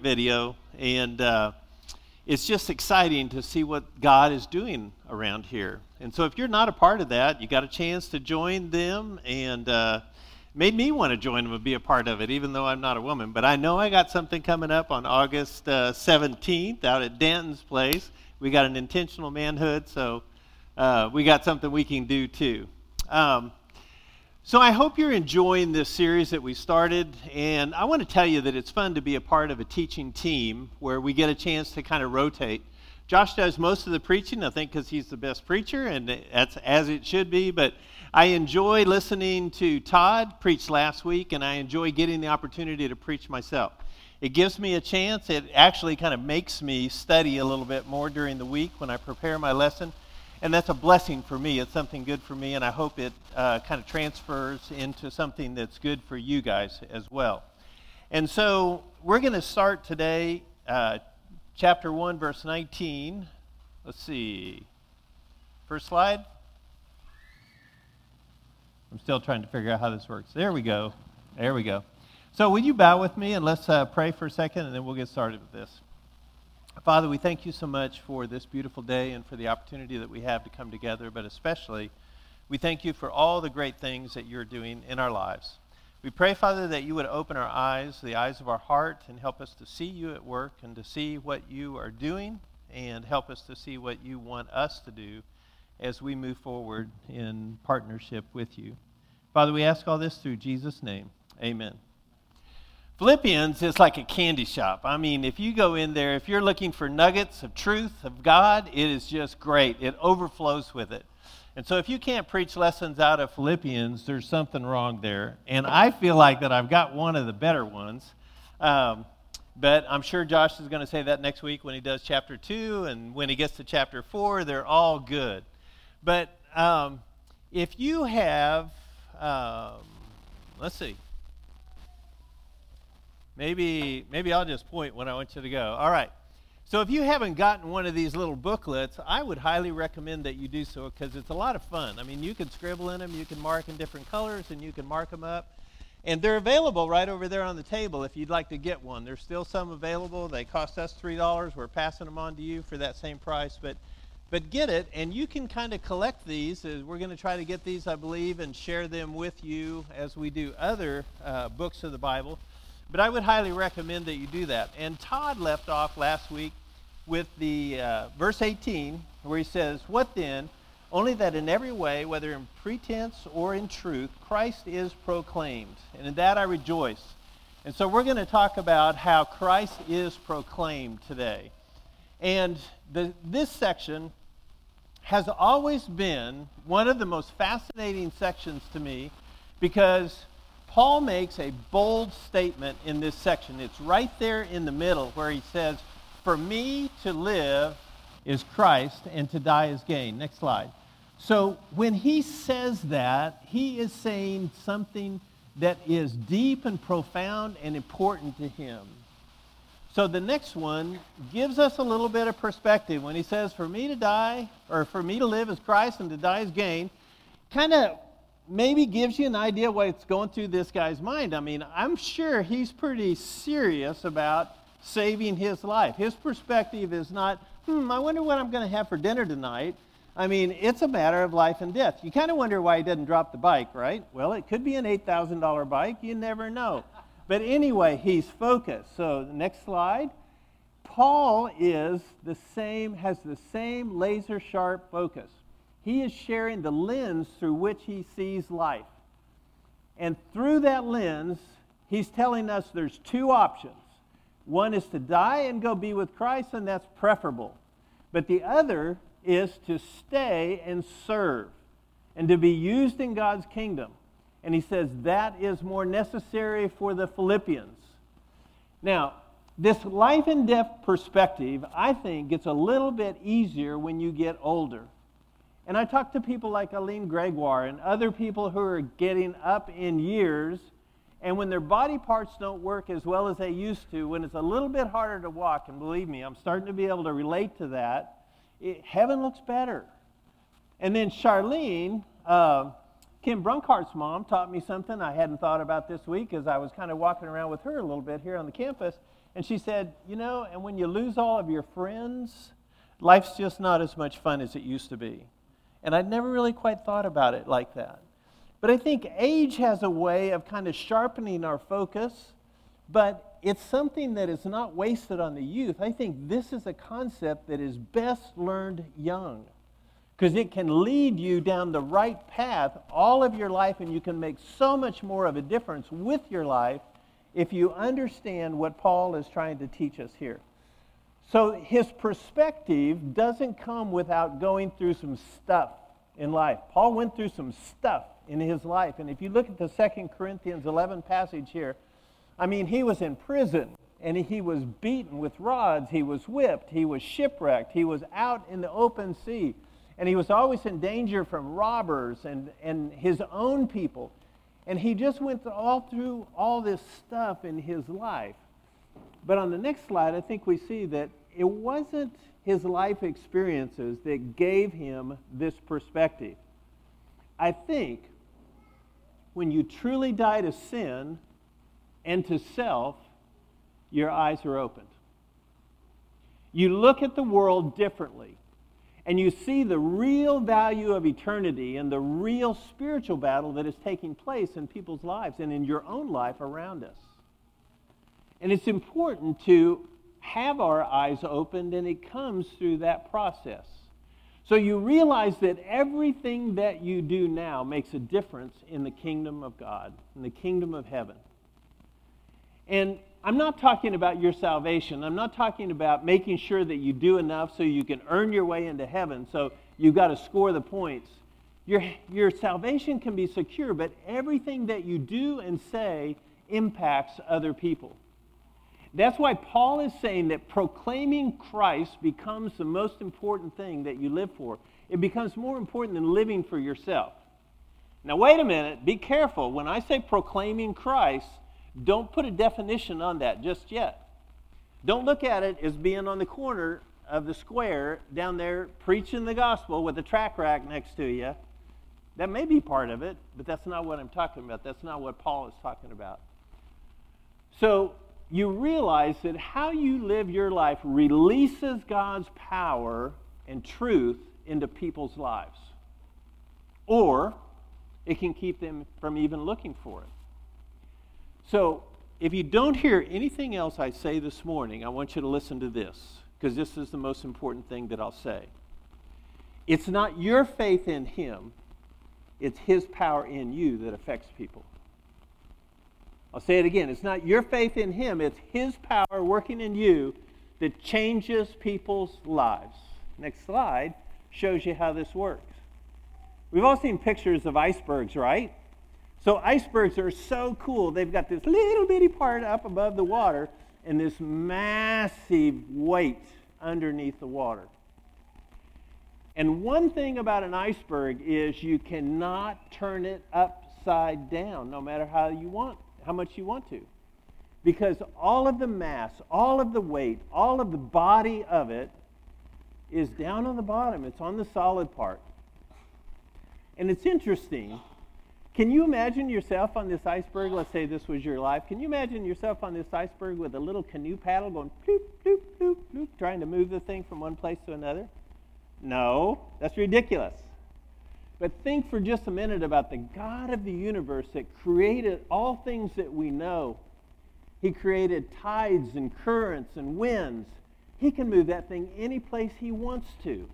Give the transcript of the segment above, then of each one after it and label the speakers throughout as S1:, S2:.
S1: video, and uh, it's just exciting to see what God is doing around here. And so, if you're not a part of that, you got a chance to join them, and uh, made me want to join them and be a part of it, even though I'm not a woman. But I know I got something coming up on August uh, 17th out at Danton's place. We got an intentional manhood, so uh, we got something we can do too. Um, so I hope you're enjoying this series that we started, and I want to tell you that it's fun to be a part of a teaching team where we get a chance to kind of rotate. Josh does most of the preaching, I think, because he's the best preacher, and that's as it should be. But I enjoy listening to Todd preach last week, and I enjoy getting the opportunity to preach myself. It gives me a chance. It actually kind of makes me study a little bit more during the week when I prepare my lesson and that's a blessing for me. It's something good for me, and I hope it uh, kind of transfers into something that's good for you guys as well. And so we're going to start today, uh, chapter 1, verse 19. Let's see. First slide. I'm still trying to figure out how this works. There we go. There we go. So, will you bow with me and let's uh, pray for a second, and then we'll get started with this. Father, we thank you so much for this beautiful day and for the opportunity that we have to come together, but especially we thank you for all the great things that you're doing in our lives. We pray, Father, that you would open our eyes, the eyes of our heart, and help us to see you at work and to see what you are doing and help us to see what you want us to do as we move forward in partnership with you. Father, we ask all this through Jesus' name. Amen. Philippians is like a candy shop. I mean, if you go in there, if you're looking for nuggets of truth of God, it is just great. It overflows with it. And so if you can't preach lessons out of Philippians, there's something wrong there. And I feel like that I've got one of the better ones. Um, but I'm sure Josh is going to say that next week when he does chapter 2 and when he gets to chapter 4, they're all good. But um, if you have, um, let's see, Maybe, maybe I'll just point when I want you to go. All right. So if you haven't gotten one of these little booklets, I would highly recommend that you do so because it's a lot of fun. I mean, you can scribble in them, you can mark in different colors, and you can mark them up. And they're available right over there on the table if you'd like to get one. There's still some available. They cost us $3. We're passing them on to you for that same price. But, but get it, and you can kind of collect these. We're going to try to get these, I believe, and share them with you as we do other uh, books of the Bible. But I would highly recommend that you do that. And Todd left off last week with the uh, verse 18 where he says, What then? Only that in every way, whether in pretense or in truth, Christ is proclaimed. And in that I rejoice. And so we're going to talk about how Christ is proclaimed today. And the, this section has always been one of the most fascinating sections to me because Paul makes a bold statement in this section. It's right there in the middle where he says, For me to live is Christ, and to die is gain. Next slide. So when he says that, he is saying something that is deep and profound and important to him. So the next one gives us a little bit of perspective. When he says, For me to die, or for me to live is Christ and to die is gain, kind of maybe gives you an idea what's going through this guy's mind. I mean, I'm sure he's pretty serious about saving his life. His perspective is not, hmm, I wonder what I'm going to have for dinner tonight. I mean, it's a matter of life and death. You kind of wonder why he didn't drop the bike, right? Well, it could be an $8,000 bike. You never know. But anyway, he's focused. So, next slide. Paul is the same, has the same laser sharp focus. He is sharing the lens through which he sees life. And through that lens, he's telling us there's two options. One is to die and go be with Christ, and that's preferable. But the other is to stay and serve and to be used in God's kingdom. And he says that is more necessary for the Philippians. Now, this life and death perspective, I think, gets a little bit easier when you get older. And I talk to people like Aline Gregoire and other people who are getting up in years, and when their body parts don't work as well as they used to, when it's a little bit harder to walk, and believe me, I'm starting to be able to relate to that, it, heaven looks better. And then Charlene, uh, Kim Brunkhart's mom, taught me something I hadn't thought about this week as I was kind of walking around with her a little bit here on the campus. And she said, You know, and when you lose all of your friends, life's just not as much fun as it used to be. And I'd never really quite thought about it like that. But I think age has a way of kind of sharpening our focus, but it's something that is not wasted on the youth. I think this is a concept that is best learned young because it can lead you down the right path all of your life, and you can make so much more of a difference with your life if you understand what Paul is trying to teach us here. So his perspective doesn't come without going through some stuff in life. Paul went through some stuff in his life. And if you look at the Second Corinthians 11 passage here, I mean, he was in prison and he was beaten with rods, he was whipped, he was shipwrecked, he was out in the open sea, and he was always in danger from robbers and, and his own people. And he just went all through all this stuff in his life. But on the next slide, I think we see that it wasn't his life experiences that gave him this perspective. I think when you truly die to sin and to self, your eyes are opened. You look at the world differently and you see the real value of eternity and the real spiritual battle that is taking place in people's lives and in your own life around us. And it's important to have our eyes opened, and it comes through that process. So you realize that everything that you do now makes a difference in the kingdom of God, in the kingdom of heaven. And I'm not talking about your salvation. I'm not talking about making sure that you do enough so you can earn your way into heaven. So you've got to score the points. Your, your salvation can be secure, but everything that you do and say impacts other people. That's why Paul is saying that proclaiming Christ becomes the most important thing that you live for. It becomes more important than living for yourself. Now, wait a minute. Be careful. When I say proclaiming Christ, don't put a definition on that just yet. Don't look at it as being on the corner of the square down there preaching the gospel with a track rack next to you. That may be part of it, but that's not what I'm talking about. That's not what Paul is talking about. So you realize that how you live your life releases God's power and truth into people's lives. Or it can keep them from even looking for it. So, if you don't hear anything else I say this morning, I want you to listen to this, because this is the most important thing that I'll say. It's not your faith in Him, it's His power in you that affects people. I'll say it again. It's not your faith in Him, it's His power working in you that changes people's lives. Next slide shows you how this works. We've all seen pictures of icebergs, right? So icebergs are so cool. They've got this little bitty part up above the water and this massive weight underneath the water. And one thing about an iceberg is you cannot turn it upside down no matter how you want, how much you want to. Because all of the mass, all of the weight, all of the body of it is down on the bottom. It's on the solid part. And it's interesting can you imagine yourself on this iceberg? Let's say this was your life. Can you imagine yourself on this iceberg with a little canoe paddle going bloop, bloop, bloop, bloop, trying to move the thing from one place to another? No, that's ridiculous. But think for just a minute about the God of the universe that created all things that we know. He created tides and currents and winds. He can move that thing any place he wants to.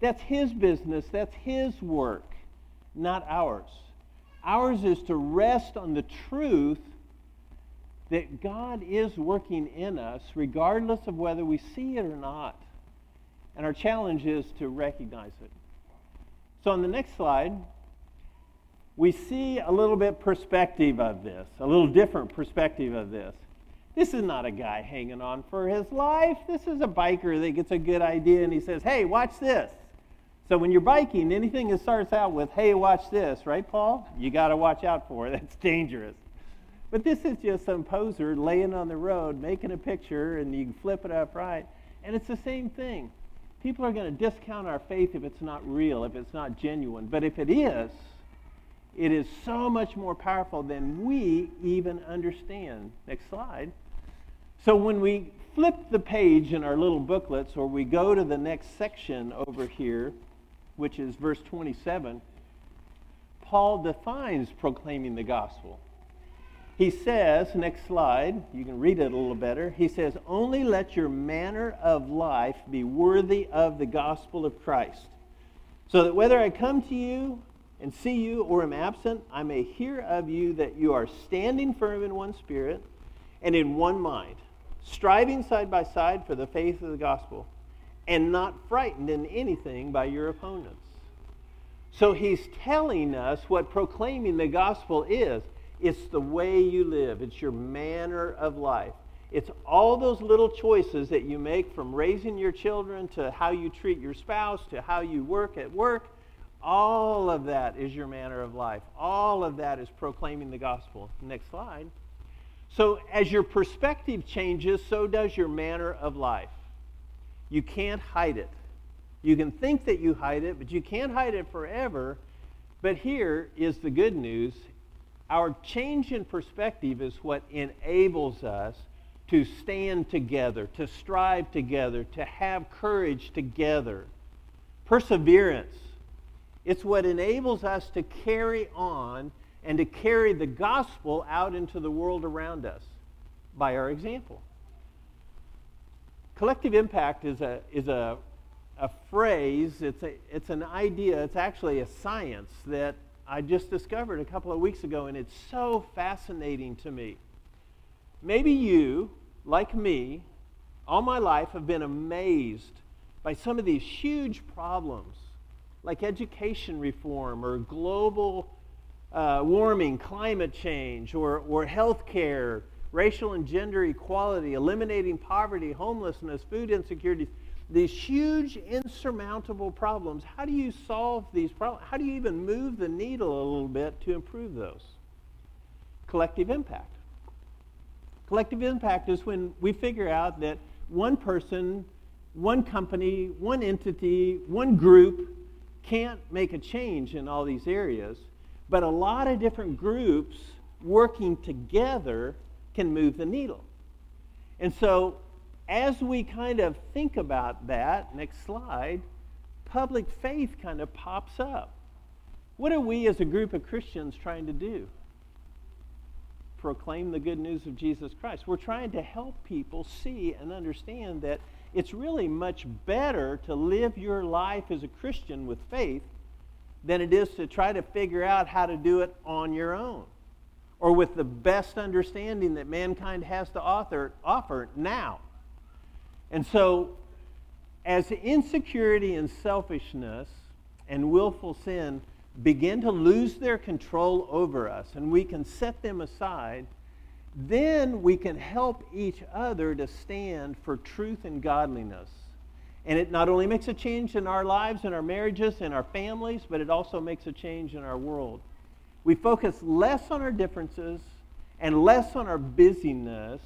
S1: That's his business, that's his work not ours. Ours is to rest on the truth that God is working in us, regardless of whether we see it or not. And our challenge is to recognize it. So on the next slide, we see a little bit perspective of this, a little different perspective of this. This is not a guy hanging on for his life. This is a biker that gets a good idea and he says, hey, watch this. So when you're biking, anything that starts out with, hey, watch this, right, Paul? You got to watch out for it. That's dangerous. But this is just some poser laying on the road, making a picture, and you flip it up right. And it's the same thing. People are going to discount our faith if it's not real, if it's not genuine. But if it is, it is so much more powerful than we even understand. Next slide. So when we flip the page in our little booklets, or we go to the next section over here, which is verse 27, Paul defines proclaiming the gospel. He says, next slide, you can read it a little better. He says, Only let your manner of life be worthy of the gospel of Christ, so that whether I come to you and see you or am absent, I may hear of you that you are standing firm in one spirit and in one mind, striving side by side for the faith of the gospel, and not frightened in anything by your opponents. So he's telling us what proclaiming the gospel is. It's the way you live, it's your manner of life. It's all those little choices that you make from raising your children to how you treat your spouse to how you work at work. All of that is your manner of life. All of that is proclaiming the gospel. Next slide. So, as your perspective changes, so does your manner of life. You can't hide it. You can think that you hide it, but you can't hide it forever. But here is the good news our change in perspective is what enables us to stand together, to strive together, to have courage together. Perseverance. It's what enables us to carry on and to carry the gospel out into the world around us by our example. Collective impact is a, is a, a phrase, it's, a, it's an idea, it's actually a science that I just discovered a couple of weeks ago, and it's so fascinating to me. Maybe you, like me, all my life have been amazed by some of these huge problems, like education reform or global uh, warming, climate change, or, or health care, racial and gender equality, eliminating poverty, homelessness, food insecurity these huge insurmountable problems. How do you solve these problems? How do you even move the needle a little bit to improve those? Collective impact. Collective impact is when we figure out that one person, one company, one entity, one group can't make a change in all these areas, but a lot of different groups working together can move the needle. And so as we kind of think about that, next slide, public faith kind of pops up. What are we as a group of Christians trying to do? Proclaim the good news of Jesus Christ. We're trying to help people see and understand that it's really much better to live your life as a Christian with faith than it is to try to figure out how to do it on your own or with the best understanding that mankind has to author, offer now. And so, as insecurity and selfishness and willful sin begin to lose their control over us and we can set them aside, then we can help each other to stand for truth and godliness. And it not only makes a change in our lives, in our marriages, in our families, but it also makes a change in our world. We focus less on our differences and less on our busyness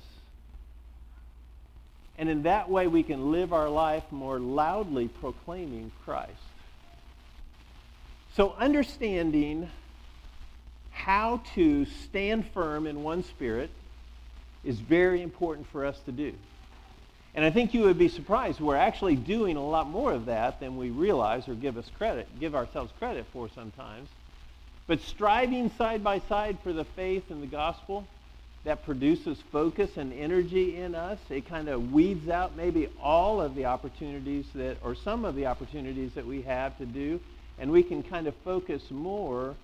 S1: and in that way, we can live our life more loudly proclaiming Christ. So, understanding how to stand firm in one spirit is very important for us to do. And I think you would be surprised. We're actually doing a lot more of that than we realize or give us credit, give ourselves credit for sometimes. But striving side by side for the faith and the gospel that produces focus and energy in us. It kind of weeds out maybe all of the opportunities that, or some of the opportunities that we have to do, and we can kind of focus more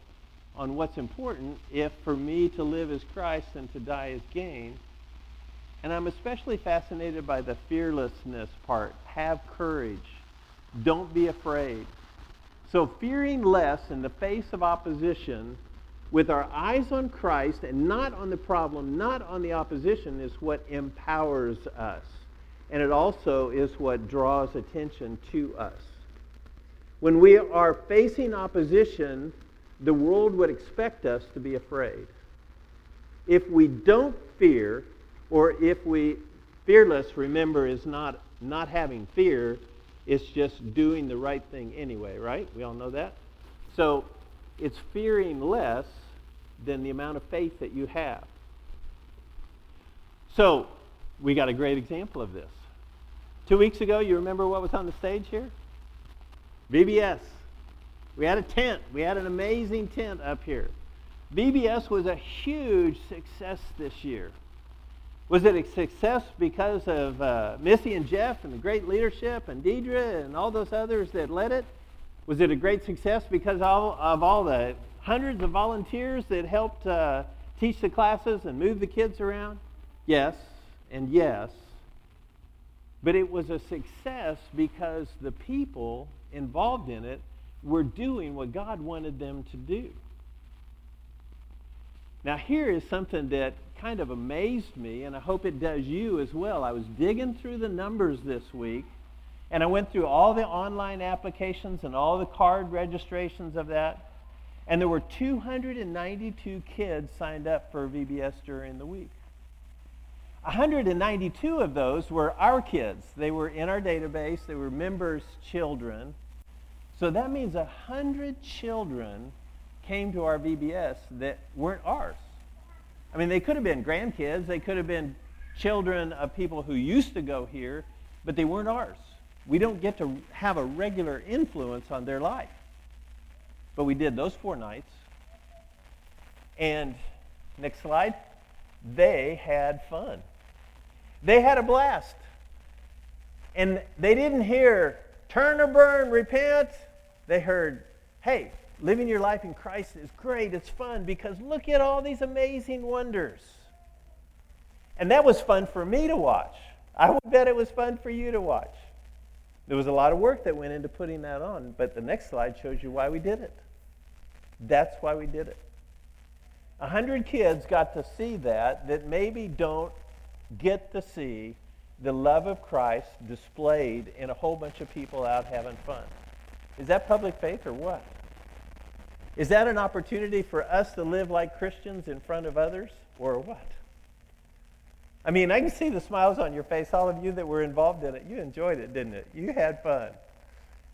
S1: on what's important if for me to live as Christ and to die as gain. And I'm especially fascinated by the fearlessness part. Have courage. Don't be afraid. So fearing less in the face of opposition with our eyes on Christ and not on the problem, not on the opposition, is what empowers us. And it also is what draws attention to us. When we are facing opposition, the world would expect us to be afraid. If we don't fear, or if we, fearless, remember, is not, not having fear, it's just doing the right thing anyway, right? We all know that? So it's fearing less than the amount of faith that you have. So, we got a great example of this. Two weeks ago, you remember what was on the stage here? VBS. We had a tent. We had an amazing tent up here. VBS was a huge success this year. Was it a success because of uh, Missy and Jeff and the great leadership and Deidre and all those others that led it? Was it a great success because of all, the hundreds of volunteers that helped uh, teach the classes and move the kids around? Yes, and yes. But it was a success because the people involved in it were doing what God wanted them to do. Now, here is something that kind of amazed me, and I hope it does you as well. I was digging through the numbers this week, and I went through all the online applications and all the card registrations of that, and there were 292 kids signed up for VBS during the week. 192 of those were our kids. They were in our database, they were members' children. So that means 100 children came to our VBS that weren't ours. I mean, they could have been grandkids, they could have been children of people who used to go here, but they weren't ours. We don't get to have a regular influence on their life. But we did those four nights. And next slide. They had fun. They had a blast. And they didn't hear turn or burn, repent. They heard, hey, living your life in Christ is great. It's fun because look at all these amazing wonders. And that was fun for me to watch. I would bet it was fun for you to watch. There was a lot of work that went into putting that on, but the next slide shows you why we did it. That's why we did it. A hundred kids got to see that that maybe don't get to see the love of Christ displayed in a whole bunch of people out having fun. Is that public faith or what? Is that an opportunity for us to live like Christians in front of others or what? I mean, I can see the smiles on your face, all of you that were involved in it. You enjoyed it, didn't it? You had fun.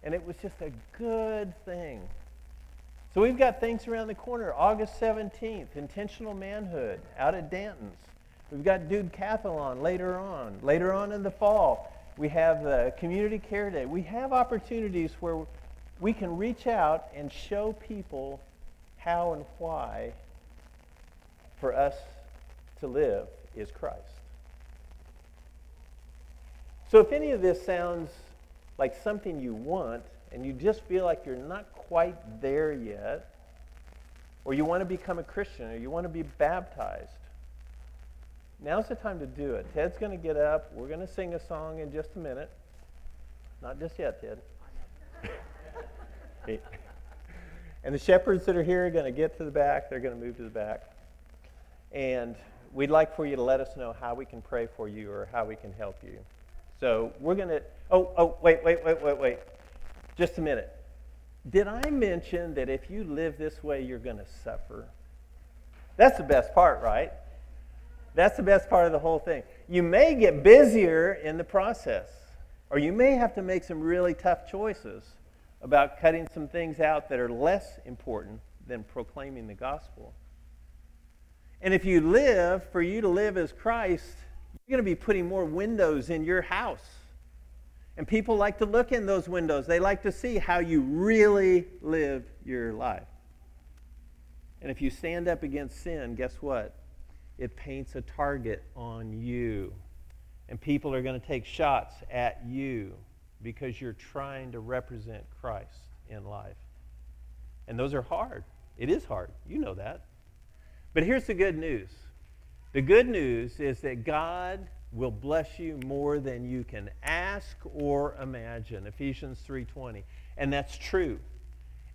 S1: And it was just a good thing. So we've got things around the corner. August 17th, Intentional Manhood out at Danton's. We've got Decathlon later on. Later on in the fall, we have the Community Care Day. We have opportunities where we can reach out and show people how and why for us to live is Christ. So if any of this sounds like something you want and you just feel like you're not quite there yet, or you want to become a Christian, or you want to be baptized, now's the time to do it. Ted's going to get up. We're going to sing a song in just a minute. Not just yet, Ted. and the shepherds that are here are going to get to the back. They're going to move to the back. And we'd like for you to let us know how we can pray for you or how we can help you. So we're going to. Oh, oh, wait, wait, wait, wait, wait. Just a minute. Did I mention that if you live this way, you're going to suffer? That's the best part, right? That's the best part of the whole thing. You may get busier in the process, or you may have to make some really tough choices about cutting some things out that are less important than proclaiming the gospel. And if you live, for you to live as Christ, you're going to be putting more windows in your house. And people like to look in those windows. They like to see how you really live your life. And if you stand up against sin, guess what? It paints a target on you. And people are going to take shots at you because you're trying to represent Christ in life. And those are hard. It is hard. You know that. But here's the good news the good news is that God will bless you more than you can ask or imagine ephesians 3.20 and that's true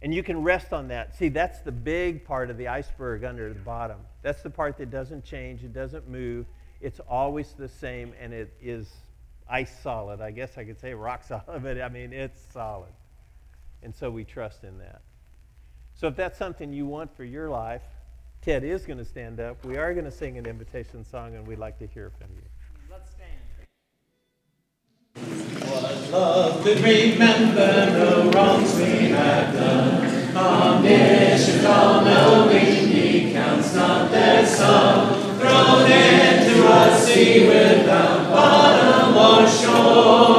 S1: and you can rest on that see that's the big part of the iceberg under the bottom that's the part that doesn't change it doesn't move it's always the same and it is ice solid. I guess I could say rock solid, but I mean, it's solid. And so we trust in that. So if that's something you want for your life, Ted is going to stand up. We are going to sing an invitation song, and we'd like to hear from you. Let's
S2: stand. What love could remember the wrongs we have done. Omniscient, all-knowing, He counts not their sum. Thrown into a sea without bottom or shore.